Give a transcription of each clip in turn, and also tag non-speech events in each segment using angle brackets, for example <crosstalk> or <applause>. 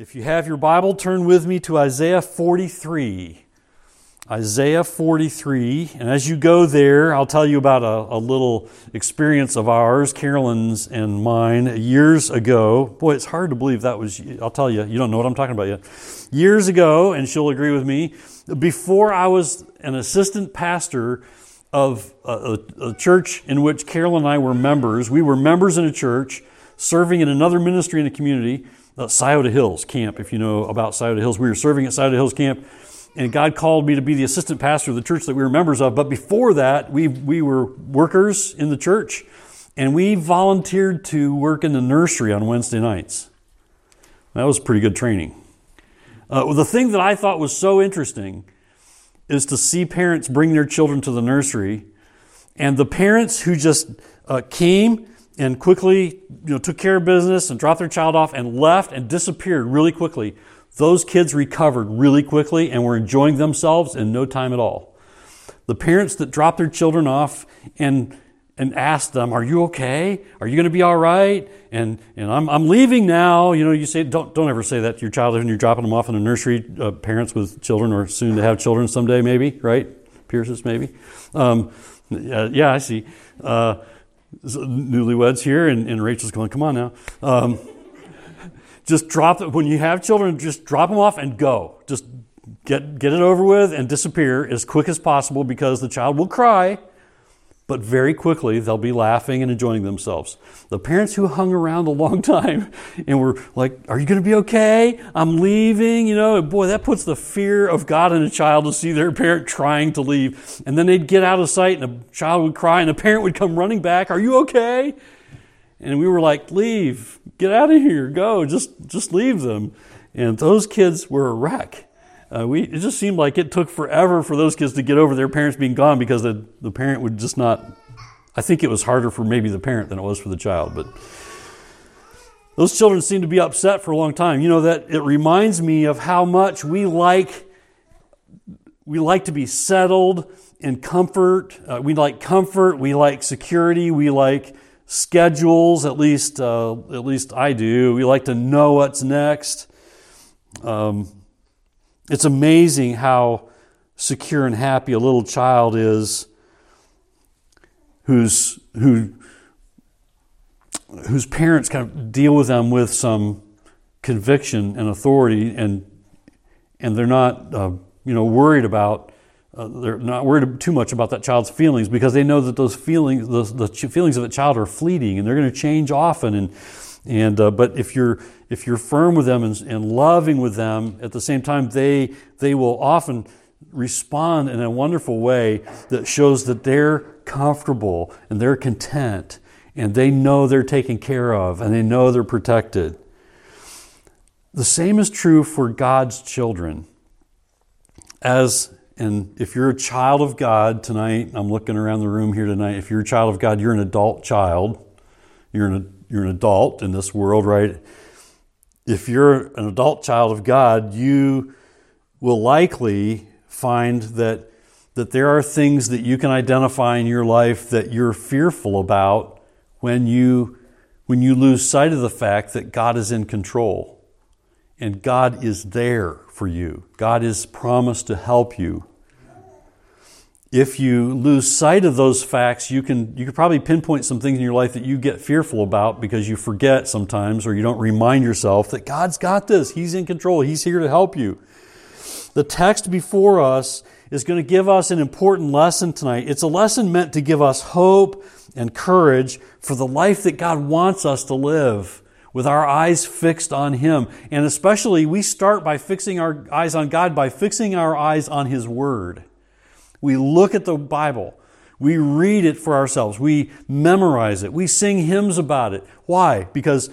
If you have your Bible, turn with me to Isaiah 43. Isaiah 43. And as you go there, I'll tell you about a, a, little experience of ours, Carolyn's and mine, years ago. Boy, it's hard to believe that was, I'll tell you, you don't know what I'm talking about yet. Years ago, and she'll agree with me, before I was an assistant pastor of a, a, a church in which Carolyn and I were members, we were members in a church serving in another ministry in the community uh, Scioto Hills camp, if you know about Scioto Hills. We were serving at Scioto Hills camp, and God called me to be the assistant pastor of the church that we were members of. But before that, we, we were workers in the church, and we volunteered to work in the nursery on Wednesday nights. That was pretty good training. Uh, well, the thing that I thought was so interesting is to see parents bring their children to the nursery, and the parents who just uh, came and quickly you know, took care of business and dropped their child off and left and disappeared really quickly. Those kids recovered really quickly and were enjoying themselves in no time at all. The parents that dropped their children off and and asked them, "Are you okay? Are you going to be all right?" And and I'm I'm leaving now. You know, you say don't don't ever say that to your child when you're dropping them off in a nursery. Uh, parents with children or soon to have children someday, maybe right? Pierces, maybe. Um, yeah, I see. Uh, newlyweds here, and, and Rachel's going, come on now. Um, just drop it. When you have children, just drop them off and go. Just get, get it over with and disappear as quick as possible because the child will cry but very quickly they'll be laughing and enjoying themselves. The parents who hung around a long <laughs> time and were like, Are you going to be okay? I'm leaving. You know, boy, that puts the fear of God in a child to see their parent trying to leave. And then they'd get out of sight and a child would cry and a parent would come running back, Are you okay? And we were like, Leave, get out of here, go, just, just leave them. And those kids were a wreck. Uh, we, it just seemed like it took forever for those kids to get over their parents being gone because the, the parent would just not. I think it was harder for maybe the parent than it was for the child, but those children seem to be upset for a long time. You know that it reminds me of how much we like we like to be settled in comfort. Uh, we like comfort. We like security. We like schedules. At least uh, at least I do. We like to know what's next. Um, it's amazing how secure and happy a little child is whose, who, whose parents kind of deal with them with some conviction and authority, and, and they're not uh, you know, worried about. Uh, they're not worried too much about that child's feelings because they know that those feelings, the, the feelings of the child are fleeting and they're going to change often. And, and uh, but if you're if you're firm with them and, and loving with them, at the same time, they, they will often respond in a wonderful way that shows that they're comfortable and they're content and they know they're taken care of and they know they're protected. The same is true for God's children. As and if you're a child of God tonight, I'm looking around the room here tonight. If you're a child of God, you're an adult child. You're an, you're an adult in this world, right? if you're an adult child of God, you will likely find that, that there are things that you can identify in your life that you're fearful about when you, when you lose sight of the fact that God is in control and God is there for you. God is promised to help you if you lose sight of those facts, you can you could probably pinpoint some things in your life that you get fearful about because you forget sometimes or you don't remind yourself that God's got this. He's in control. He's here to help you. The text before us is going to give us an important lesson tonight. It's a lesson meant to give us hope and courage for the life that God wants us to live with our eyes fixed on Him. And especially, we start by fixing our eyes on God by fixing our eyes on His Word. We look at the Bible. We read it for ourselves. We memorize it. We sing hymns about it. Why? Because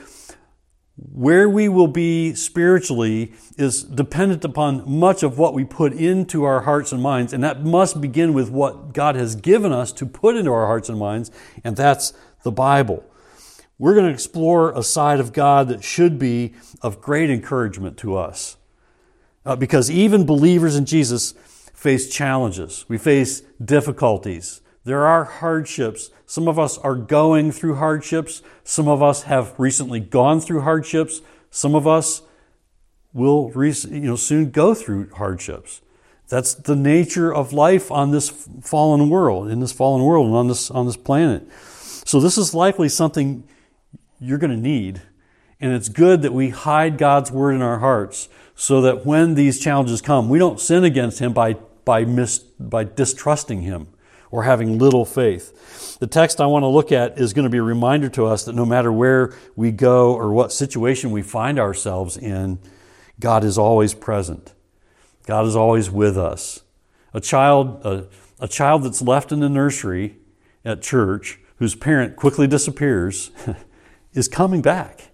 where we will be spiritually is dependent upon much of what we put into our hearts and minds, and that must begin with what God has given us to put into our hearts and minds, and that's the Bible. We're going to explore a side of God that should be of great encouragement to us. Uh, because even believers in Jesus face challenges, we face difficulties. There are hardships. Some of us are going through hardships. Some of us have recently gone through hardships. Some of us will you know, soon go through hardships. That's the nature of life on this fallen world, in this fallen world and on this, on this planet. So this is likely something you're going to need. And it's good that we hide God's word in our hearts so that when these challenges come, we don't sin against Him by, by, mis, by distrusting Him or having little faith. The text I want to look at is going to be a reminder to us that no matter where we go or what situation we find ourselves in, God is always present. God is always with us. A child, a, a child that's left in the nursery at church, whose parent quickly disappears, <laughs> is coming back.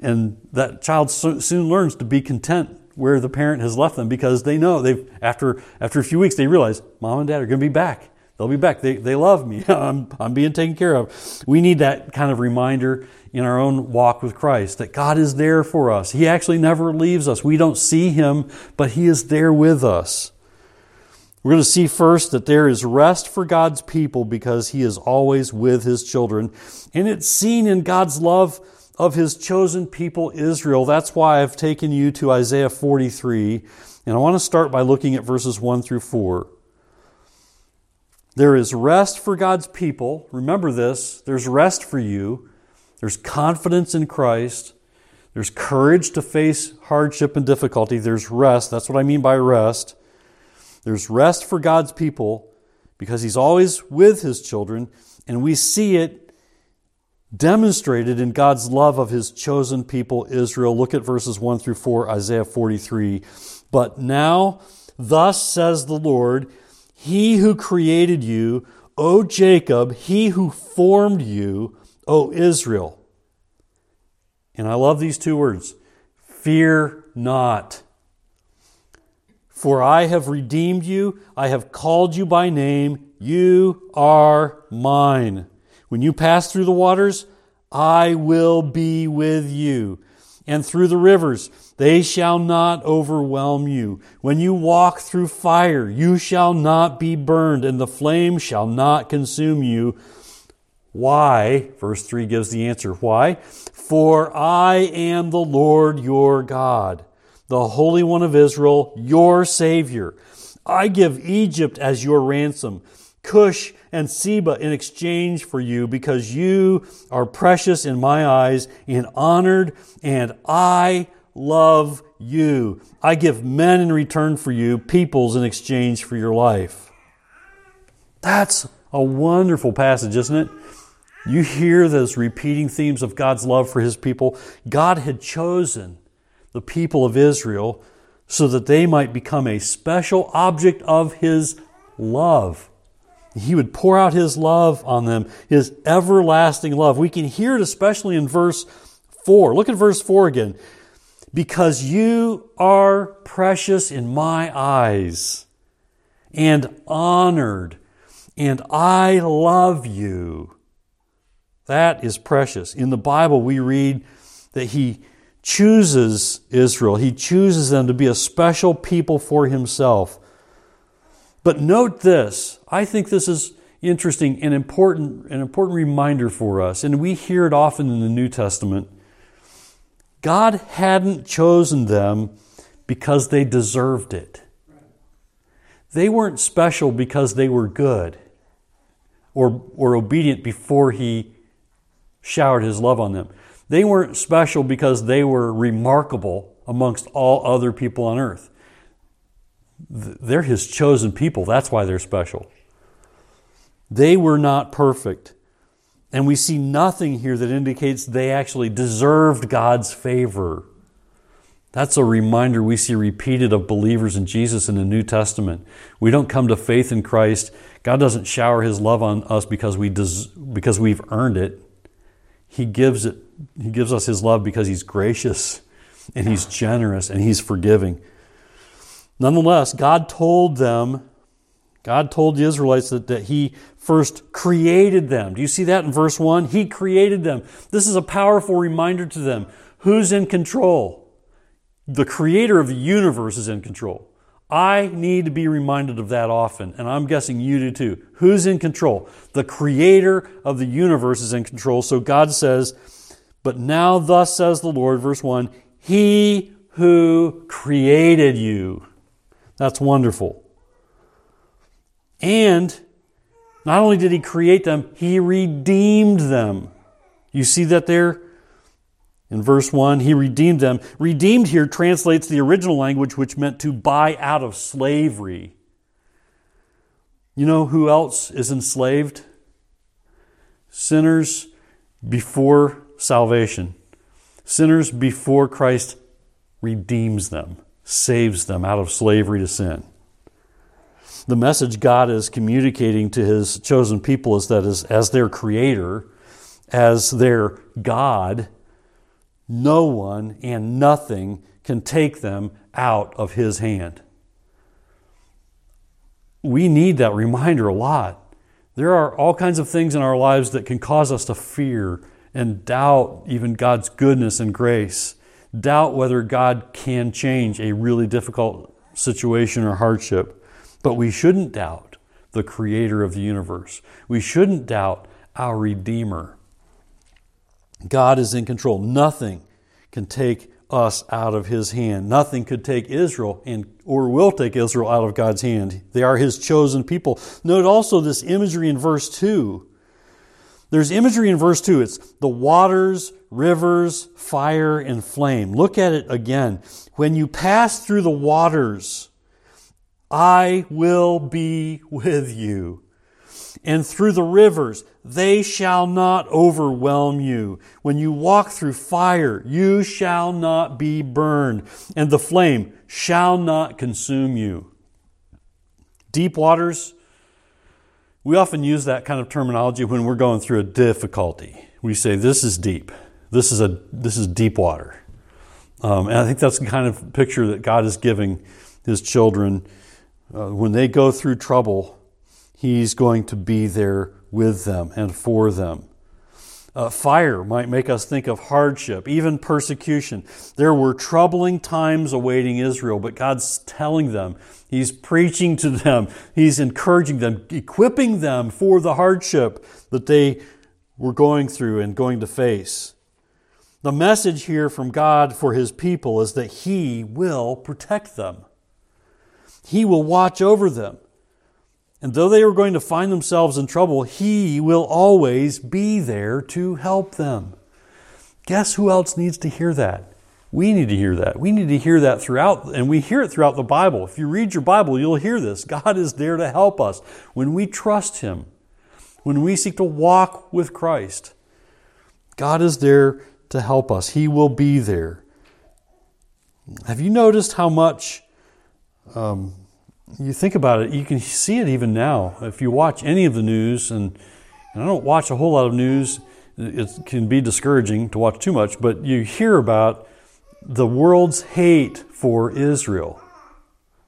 And that child soon learns to be content where the parent has left them because they know they've after after a few weeks they realize mom and dad are going to be back. They'll be back. They, they love me. <laughs> I'm, I'm being taken care of. We need that kind of reminder in our own walk with Christ that God is there for us. He actually never leaves us. We don't see Him, but He is there with us. We're going to see first that there is rest for God's people because He is always with His children. And it's seen in God's love of His chosen people, Israel. That's why I've taken you to Isaiah 43. And I want to start by looking at verses 1 through 4. There is rest for God's people. Remember this there's rest for you. There's confidence in Christ. There's courage to face hardship and difficulty. There's rest. That's what I mean by rest. There's rest for God's people because He's always with His children, and we see it demonstrated in God's love of His chosen people, Israel. Look at verses 1 through 4, Isaiah 43. But now, thus says the Lord, he who created you, O Jacob, he who formed you, O Israel. And I love these two words fear not. For I have redeemed you, I have called you by name, you are mine. When you pass through the waters, I will be with you. And through the rivers, they shall not overwhelm you. When you walk through fire, you shall not be burned, and the flame shall not consume you. Why? Verse 3 gives the answer. Why? For I am the Lord your God, the Holy One of Israel, your Savior. I give Egypt as your ransom, Cush and Seba in exchange for you, because you are precious in my eyes and honored, and I love you. I give men in return for you, peoples in exchange for your life. That's a wonderful passage, isn't it? You hear those repeating themes of God's love for his people. God had chosen the people of Israel so that they might become a special object of his love. He would pour out his love on them, his everlasting love. We can hear it especially in verse 4. Look at verse 4 again because you are precious in my eyes and honored, and I love you. That is precious. In the Bible, we read that He chooses Israel, He chooses them to be a special people for Himself. But note this I think this is interesting and important, an important reminder for us, and we hear it often in the New Testament. God hadn't chosen them because they deserved it. They weren't special because they were good or, or obedient before He showered His love on them. They weren't special because they were remarkable amongst all other people on earth. They're His chosen people. That's why they're special. They were not perfect. And we see nothing here that indicates they actually deserved God's favor. That's a reminder we see repeated of believers in Jesus in the New Testament. We don't come to faith in Christ. God doesn't shower his love on us because we des- because we've earned it. He gives it he gives us his love because he's gracious and he's generous and he's forgiving. Nonetheless, God told them God told the Israelites that, that He first created them. Do you see that in verse 1? He created them. This is a powerful reminder to them. Who's in control? The creator of the universe is in control. I need to be reminded of that often, and I'm guessing you do too. Who's in control? The creator of the universe is in control. So God says, But now, thus says the Lord, verse 1 He who created you. That's wonderful. And not only did he create them, he redeemed them. You see that there? In verse 1, he redeemed them. Redeemed here translates the original language, which meant to buy out of slavery. You know who else is enslaved? Sinners before salvation. Sinners before Christ redeems them, saves them out of slavery to sin. The message God is communicating to his chosen people is that as, as their creator, as their God, no one and nothing can take them out of His hand. We need that reminder a lot. There are all kinds of things in our lives that can cause us to fear and doubt even God's goodness and grace, doubt whether God can change a really difficult situation or hardship. But we shouldn't doubt the Creator of the universe. We shouldn't doubt our Redeemer. God is in control. Nothing can take us out of his hand. Nothing could take Israel and or will take Israel out of God's hand. They are his chosen people. Note also this imagery in verse 2. There's imagery in verse 2. It's the waters, rivers, fire, and flame. Look at it again. When you pass through the waters, I will be with you and through the rivers, they shall not overwhelm you. When you walk through fire, you shall not be burned, and the flame shall not consume you. Deep waters, we often use that kind of terminology when we're going through a difficulty. We say, This is deep. This is, a, this is deep water. Um, and I think that's the kind of picture that God is giving His children. Uh, when they go through trouble, He's going to be there with them and for them. Uh, fire might make us think of hardship, even persecution. There were troubling times awaiting Israel, but God's telling them, He's preaching to them, He's encouraging them, equipping them for the hardship that they were going through and going to face. The message here from God for His people is that He will protect them, He will watch over them. And though they are going to find themselves in trouble, He will always be there to help them. Guess who else needs to hear that? We need to hear that. We need to hear that throughout, and we hear it throughout the Bible. If you read your Bible, you'll hear this. God is there to help us when we trust Him, when we seek to walk with Christ. God is there to help us. He will be there. Have you noticed how much um, you think about it, you can see it even now. If you watch any of the news, and, and I don't watch a whole lot of news, it can be discouraging to watch too much, but you hear about the world's hate for Israel.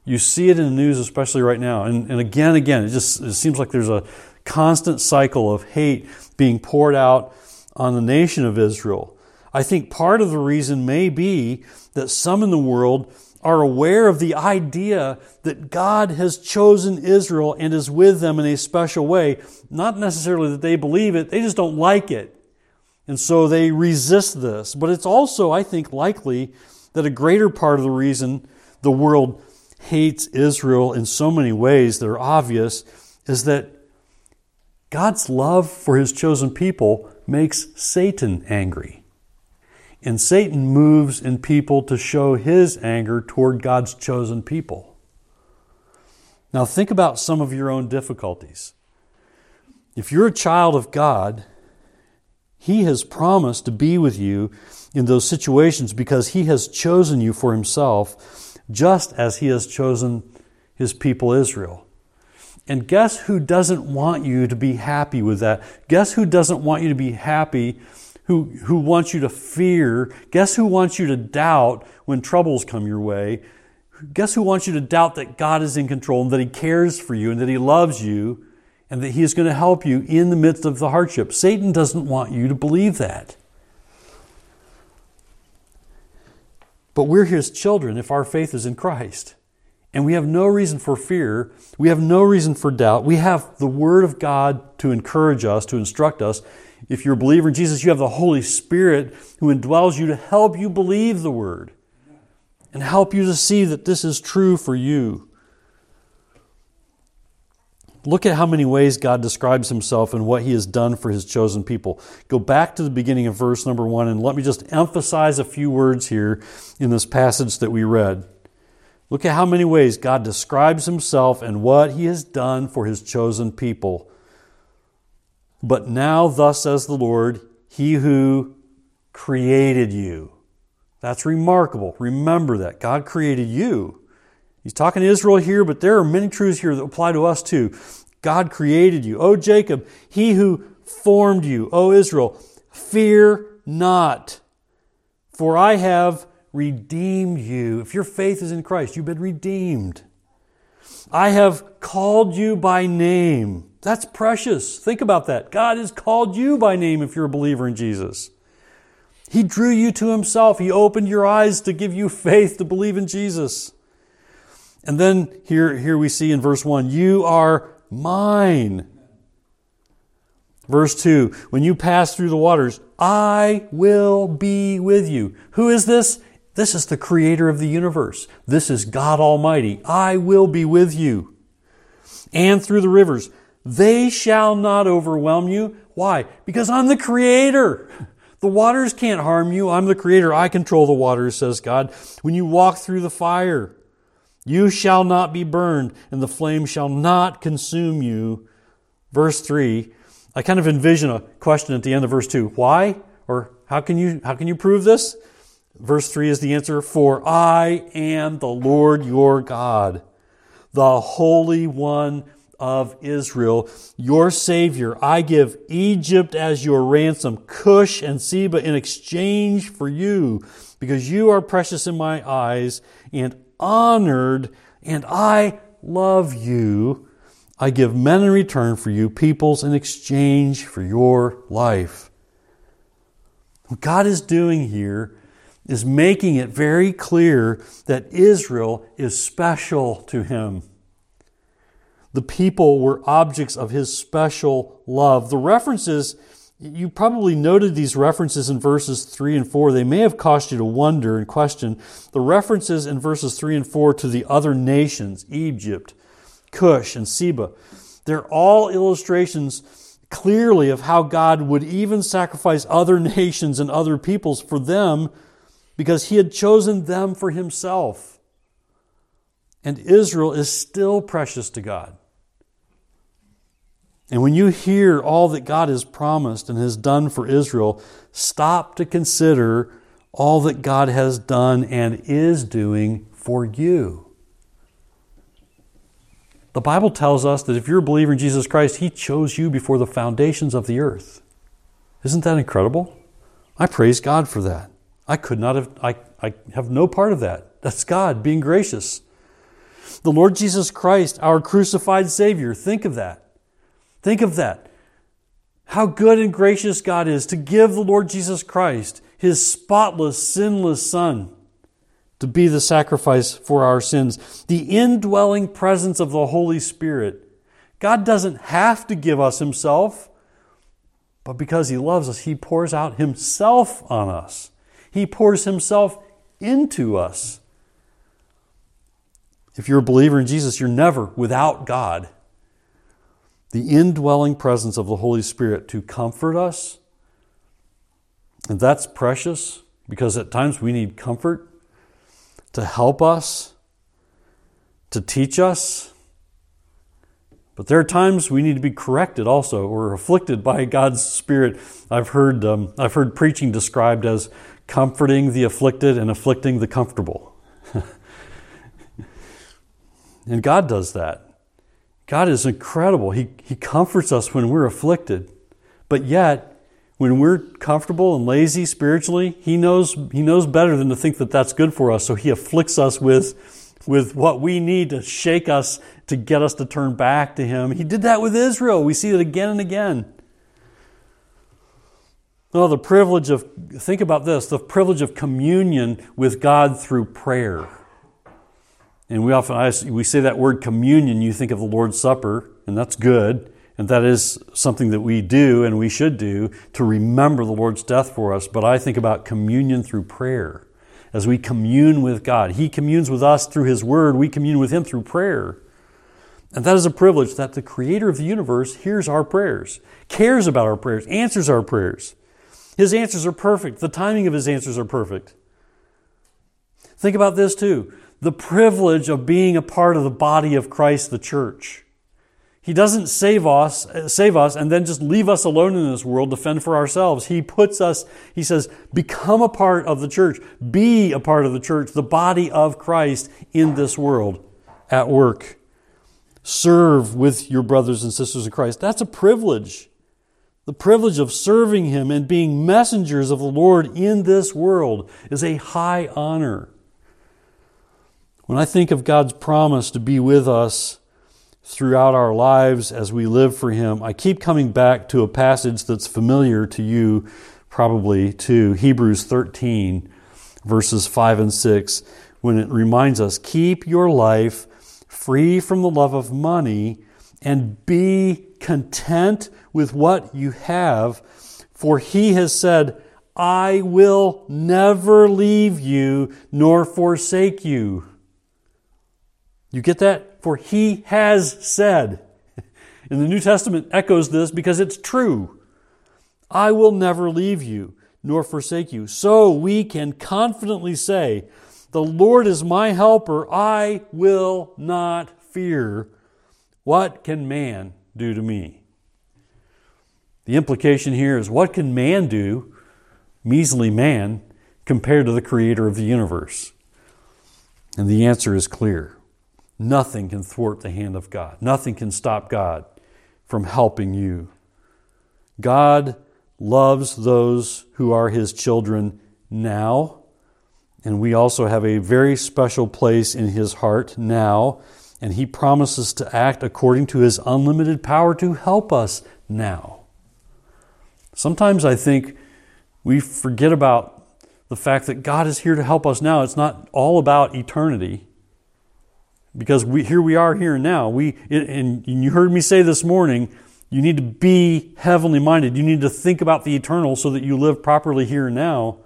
You see it in the news, especially right now. And, and again and again, it just it seems like there's a constant cycle of hate being poured out on the nation of Israel. I think part of the reason may be that some in the world are aware of the idea that God has chosen Israel and is with them in a special way. Not necessarily that they believe it, they just don't like it. And so they resist this. But it's also, I think, likely that a greater part of the reason the world hates Israel in so many ways that are obvious is that God's love for his chosen people makes Satan angry. And Satan moves in people to show his anger toward God's chosen people. Now, think about some of your own difficulties. If you're a child of God, He has promised to be with you in those situations because He has chosen you for Himself, just as He has chosen His people Israel. And guess who doesn't want you to be happy with that? Guess who doesn't want you to be happy who, who wants you to fear. Guess who wants you to doubt when troubles come your way? Guess who wants you to doubt that God is in control and that He cares for you and that He loves you and that He is going to help you in the midst of the hardship? Satan doesn't want you to believe that. But we're His children if our faith is in Christ. And we have no reason for fear. We have no reason for doubt. We have the Word of God to encourage us, to instruct us. If you're a believer in Jesus, you have the Holy Spirit who indwells you to help you believe the Word. and help you to see that this is true for you. Look at how many ways God describes himself and what he has done for his chosen people. Go back to the beginning of verse number one and let me just emphasize a few words here in this passage that we read. Look at how many ways God describes himself and what he has done for his chosen people. But now, thus says the Lord, he who created you. That's remarkable. Remember that. God created you. He's talking to Israel here, but there are many truths here that apply to us too. God created you. O Jacob, he who formed you. O Israel, fear not, for I have redeemed you. If your faith is in Christ, you've been redeemed. I have called you by name. That's precious. Think about that. God has called you by name if you're a believer in Jesus. He drew you to Himself. He opened your eyes to give you faith to believe in Jesus. And then here, here we see in verse 1 You are mine. Verse 2 When you pass through the waters, I will be with you. Who is this? This is the creator of the universe. This is God Almighty. I will be with you. And through the rivers, they shall not overwhelm you. Why? Because I'm the creator. The waters can't harm you. I'm the creator. I control the waters, says God. When you walk through the fire, you shall not be burned, and the flame shall not consume you. Verse 3, I kind of envision a question at the end of verse 2. Why? Or how can you, how can you prove this? Verse 3 is the answer For I am the Lord your God, the Holy One of Israel, your Savior. I give Egypt as your ransom, Cush and Seba in exchange for you, because you are precious in my eyes and honored, and I love you. I give men in return for you, peoples in exchange for your life. What God is doing here is making it very clear that Israel is special to him. The people were objects of his special love. The references you probably noted these references in verses 3 and 4. They may have caused you to wonder and question the references in verses 3 and 4 to the other nations, Egypt, Cush, and Seba. They're all illustrations clearly of how God would even sacrifice other <laughs> nations and other peoples for them because he had chosen them for himself. And Israel is still precious to God. And when you hear all that God has promised and has done for Israel, stop to consider all that God has done and is doing for you. The Bible tells us that if you're a believer in Jesus Christ, He chose you before the foundations of the earth. Isn't that incredible? I praise God for that. I could not have, I, I have no part of that. That's God being gracious. The Lord Jesus Christ, our crucified Savior, think of that. Think of that. How good and gracious God is to give the Lord Jesus Christ, his spotless, sinless Son, to be the sacrifice for our sins. The indwelling presence of the Holy Spirit. God doesn't have to give us himself, but because he loves us, he pours out himself on us. He pours himself into us. If you're a believer in Jesus, you're never without God the indwelling presence of the Holy Spirit to comfort us. And that's precious because at times we need comfort to help us, to teach us. But there are times we need to be corrected also or afflicted by God's Spirit. I've heard, um, I've heard preaching described as comforting the afflicted and afflicting the comfortable. <laughs> and God does that. God is incredible. He, he comforts us when we're afflicted. But yet, when we're comfortable and lazy spiritually, he knows, he knows better than to think that that's good for us. So he afflicts us with, with what we need to shake us to get us to turn back to him. He did that with Israel. We see it again and again. Oh, the privilege of, think about this, the privilege of communion with God through prayer. And we often we say that word communion, you think of the Lord's Supper, and that's good. And that is something that we do and we should do to remember the Lord's death for us. But I think about communion through prayer. as we commune with God. He communes with us through His Word, we commune with Him through prayer. And that is a privilege that the Creator of the universe hears our prayers, cares about our prayers, answers our prayers. His answers are perfect, the timing of His answers are perfect. Think about this too the privilege of being a part of the body of Christ, the church. He doesn't save us, save us and then just leave us alone in this world to fend for ourselves. He puts us, he says, become a part of the church. Be a part of the church, the body of Christ in this world at work. Serve with your brothers and sisters in Christ. That's a privilege. The privilege of serving Him and being messengers of the Lord in this world is a high honor. When I think of God's promise to be with us throughout our lives as we live for Him, I keep coming back to a passage that's familiar to you, probably to Hebrews 13, verses 5 and 6, when it reminds us keep your life free from the love of money and be content with what you have, for He has said, I will never leave you nor forsake you. You get that? For he has said. <laughs> And the New Testament echoes this because it's true. I will never leave you nor forsake you. So we can confidently say, The Lord is my helper. I will not fear. What can man do to me? The implication here is what can man do, measly man, compared to the creator of the universe? And the answer is clear. Nothing can thwart the hand of God. Nothing can stop God from helping you. God loves those who are his children now, and we also have a very special place in his heart now, and he promises to act according to his unlimited power to help us now. Sometimes I think we forget about the fact that God is here to help us now. It's not all about eternity because we, here we are here and now. We, and you heard me say this morning, you need to be heavenly minded. You need to think about the eternal so that you live properly here and now.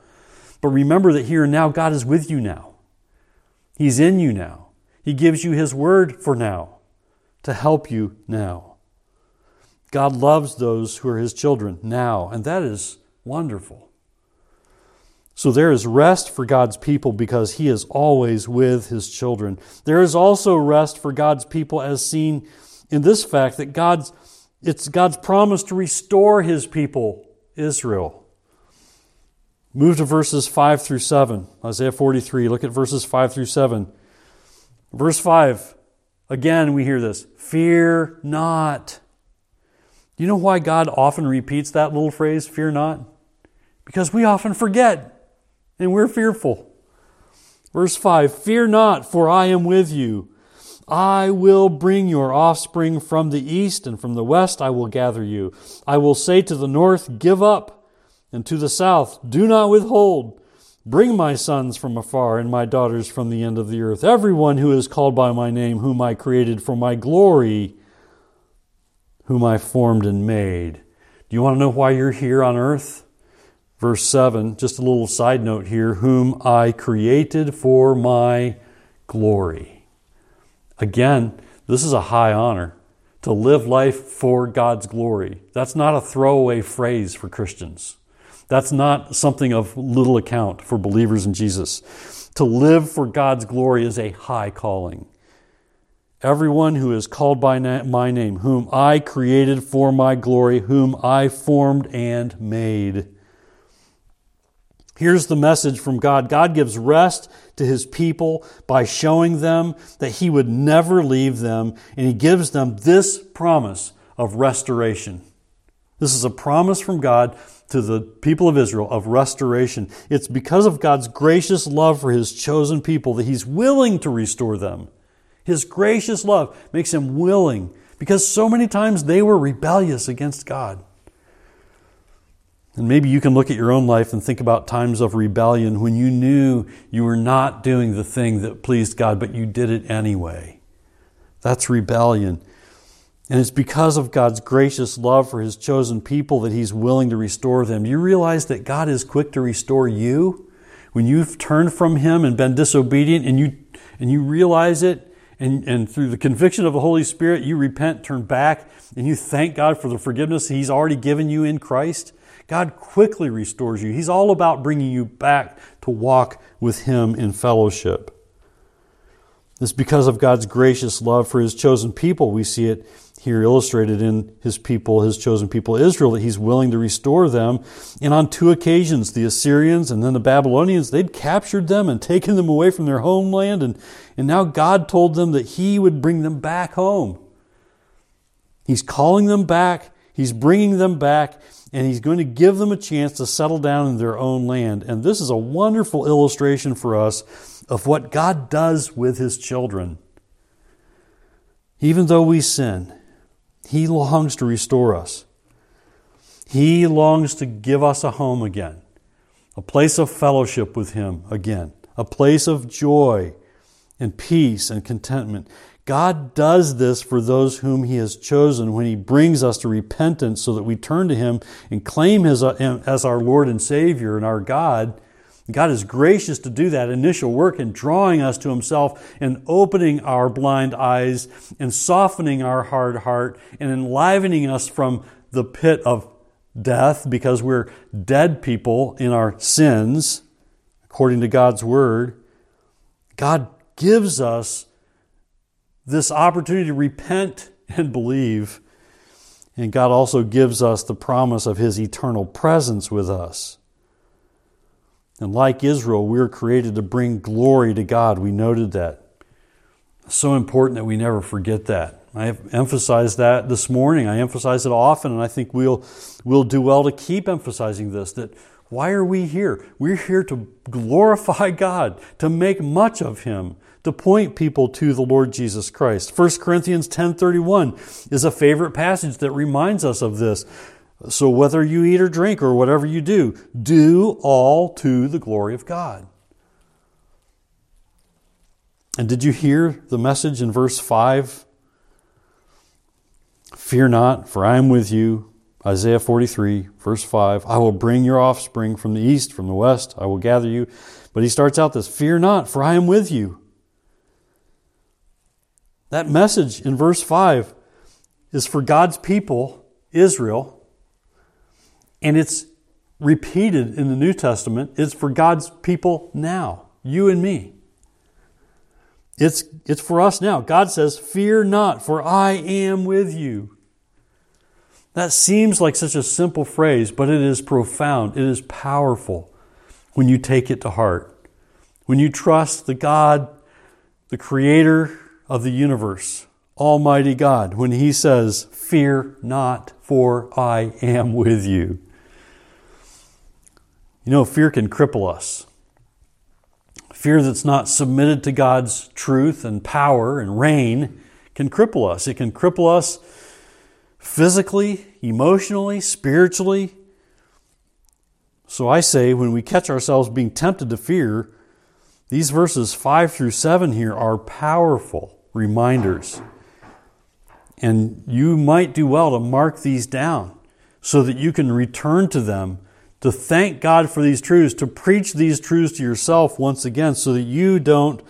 But remember that here and now, God is with you now. He's in you now. He gives you His word for now to help you now. God loves those who are His children now, and that is wonderful. So there is rest for God's people because He is always with His children. There is also rest for God's people as seen in this fact that God's, it's God's promise to restore His people, Israel. Move to verses 5 through 7. Isaiah 43. Look at verses 5 through 7. Verse 5. Again, we hear this Fear not. Do you know why God often repeats that little phrase, fear not? Because we often forget and we're fearful. Verse 5 Fear not, for I am with you. I will bring your offspring from the east, and from the west I will gather you. I will say to the north, Give up, and to the south, Do not withhold. Bring my sons from afar, and my daughters from the end of the earth. Everyone who is called by my name, whom I created for my glory, whom I formed and made. Do you want to know why you're here on earth? Verse 7, just a little side note here, whom I created for my glory. Again, this is a high honor to live life for God's glory. That's not a throwaway phrase for Christians. That's not something of little account for believers in Jesus. To live for God's glory is a high calling. Everyone who is called by my name, whom I created for my glory, whom I formed and made. Here's the message from God God gives rest to his people by showing them that he would never leave them, and he gives them this promise of restoration. This is a promise from God to the people of Israel of restoration. It's because of God's gracious love for his chosen people that he's willing to restore them. His gracious love makes him willing because so many times they were rebellious against God. And maybe you can look at your own life and think about times of rebellion when you knew you were not doing the thing that pleased God, but you did it anyway. That's rebellion. And it's because of God's gracious love for His chosen people that He's willing to restore them. You realize that God is quick to restore you when you've turned from Him and been disobedient and you, and you realize it, and, and through the conviction of the Holy Spirit, you repent, turn back, and you thank God for the forgiveness He's already given you in Christ, God quickly restores you. He's all about bringing you back to walk with Him in fellowship. It's because of God's gracious love for His chosen people. We see it here illustrated in His people, His chosen people, Israel, that He's willing to restore them. And on two occasions, the Assyrians and then the Babylonians, they'd captured them and taken them away from their homeland. And, and now God told them that He would bring them back home. He's calling them back, He's bringing them back, and He's going to give them a chance to settle down in their own land. And this is a wonderful illustration for us of what God does with his children. Even though we sin, he longs to restore us. He longs to give us a home again, a place of fellowship with him again, a place of joy and peace and contentment. God does this for those whom He has chosen when He brings us to repentance so that we turn to Him and claim uh, Him as our Lord and Savior and our God God is gracious to do that initial work in drawing us to Himself and opening our blind eyes and softening our hard heart and enlivening us from the pit of death because we're dead people in our sins, according to God's Word. God gives us this opportunity to repent and believe. And God also gives us the promise of His eternal presence with us. And like Israel, we are created to bring glory to God. We noted that. so important that we never forget that. I have emphasized that this morning. I emphasize it often, and I think we'll, we'll do well to keep emphasizing this that why are we here? We're here to glorify God, to make much of Him, to point people to the Lord Jesus Christ. 1 Corinthians 10:31 is a favorite passage that reminds us of this. So whether you eat or drink or whatever you do, do all to the glory of God. And did you hear the message in verse 5? Fear not, for I am with you. Isaiah 43, verse 5. I will bring your offspring from the east, from the west. I will gather you. But he starts out this Fear not, for I am with you. That message in verse 5 is for God's people, Israel, and it's repeated in the New Testament. It's for God's people now, you and me. It's, it's for us now. God says, Fear not, for I am with you. That seems like such a simple phrase, but it is profound. It is powerful when you take it to heart. When you trust the God, the creator of the universe, Almighty God, when He says, Fear not, for I am with you. You know, fear can cripple us. Fear that's not submitted to God's truth and power and reign can cripple us. It can cripple us physically, emotionally, spiritually. So I say, when we catch ourselves being tempted to fear, these verses 5 through 7 here are powerful reminders. And you might do well to mark these down so that you can return to them to thank God for these truths, to preach these truths to yourself once again so that you don't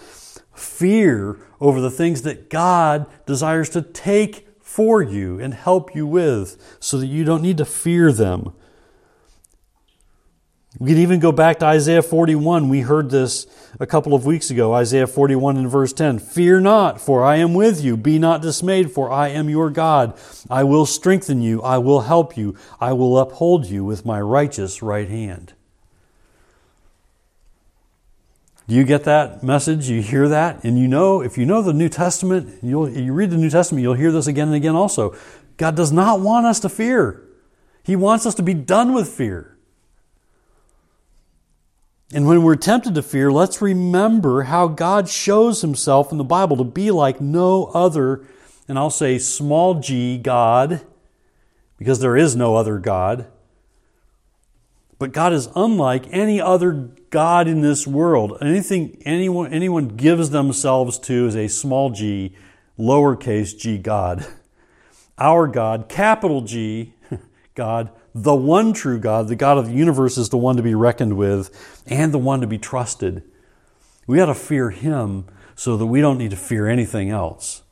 fear over the things that God desires to take for you and help you with so that you don't need to fear them. We can even go back to Isaiah 41. We heard this a couple of weeks ago. Isaiah 41 and verse 10. Fear not, for I am with you. Be not dismayed, for I am your God. I will strengthen you. I will help you. I will uphold you with my righteous right hand. Do you get that message? You hear that? And you know, if you know the New Testament, you'll, you read the New Testament, you'll hear this again and again also. God does not want us to fear. He wants us to be done with fear. And when we're tempted to fear, let's remember how God shows himself in the Bible to be like no other, and I'll say small g God, because there is no other God. But God is unlike any other God in this world. Anything anyone, anyone gives themselves to is a small g, lowercase g God. Our God, capital G, <laughs> God, the one true God, the God of the universe, is the one to be reckoned with and the one to be trusted. We got to fear Him so that we don't need to fear anything else.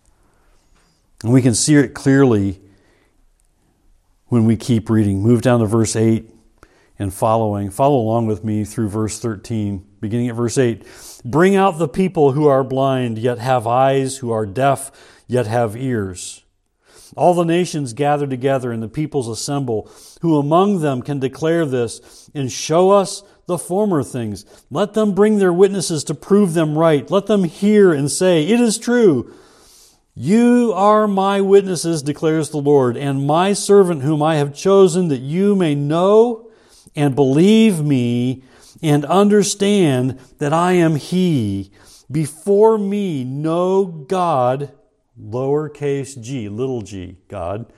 And we can see it clearly when we keep reading. Move down to verse 8 and following. Follow along with me through verse 13, beginning at verse 8. Bring out the people who are blind, yet have eyes, who are deaf, yet have ears. All the nations gather together and the peoples assemble. Who among them can declare this and show us the former things? Let them bring their witnesses to prove them right. Let them hear and say, It is true. You are my witnesses, declares the Lord, and my servant whom I have chosen that you may know and believe me and understand that I am He. Before me, no God lowercase g, little g, God.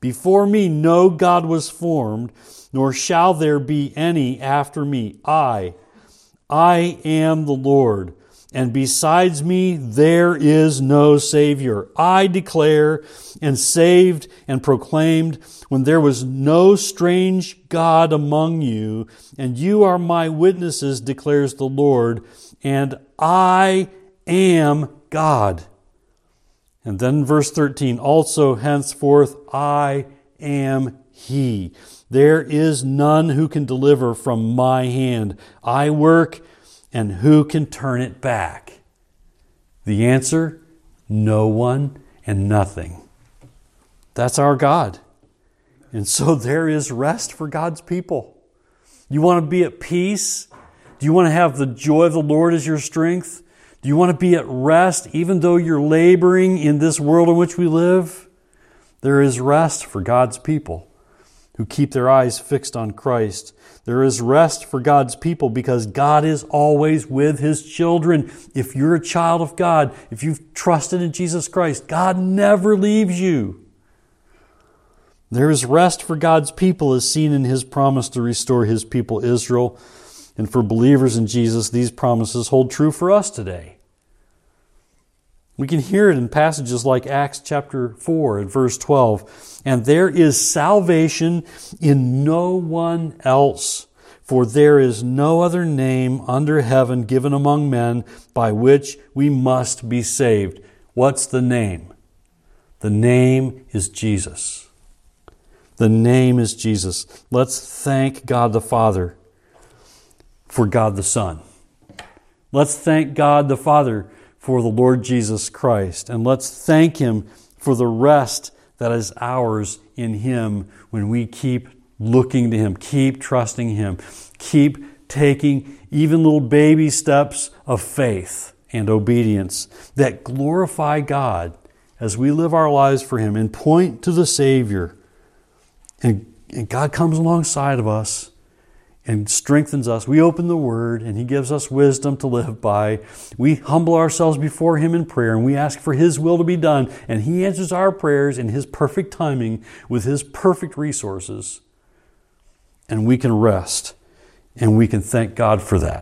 Before me no God was formed, nor shall there be any after me. I, I am the Lord, and besides me there is no Savior. I declare and saved and proclaimed when there was no strange God among you, and you are my witnesses, declares the Lord, and I am God. And then verse 13, also henceforth I am he. There is none who can deliver from my hand. I work, and who can turn it back? The answer no one and nothing. That's our God. And so <laughs> there is rest for God's people. You want to be at peace? Do you want to have the joy of the Lord as your strength? Do you want to be at rest even though you're laboring in this world in which we live? There is rest for God's people who keep their eyes fixed on Christ. There is rest for God's people because God is always with His children. If you're a child of God, if you've trusted in Jesus Christ, God never leaves you. There is rest for God's people as seen in His promise to restore His people Israel. And for believers in Jesus, these promises hold true for us today. We can hear it in passages like Acts chapter 4 and verse 12. And there is salvation in no one else, for there is no other name under heaven given among men by which we must be saved. What's the name? The name is Jesus. The name is Jesus. Let's thank God the Father for God the Son. Let's thank God the Father for the Lord Jesus Christ. And let's thank Him for the rest that is ours in Him when we keep looking to Him, keep trusting Him, keep taking even little baby steps of faith and obedience that glorify God as we live our lives for Him and point to the Savior. And, and God comes alongside of us and strengthens us. We open the Word and He gives us wisdom to live by. We humble ourselves before Him in prayer and we ask for His will to be done. And He answers our prayers in His perfect timing with His perfect resources. And we can rest and we can thank God for that.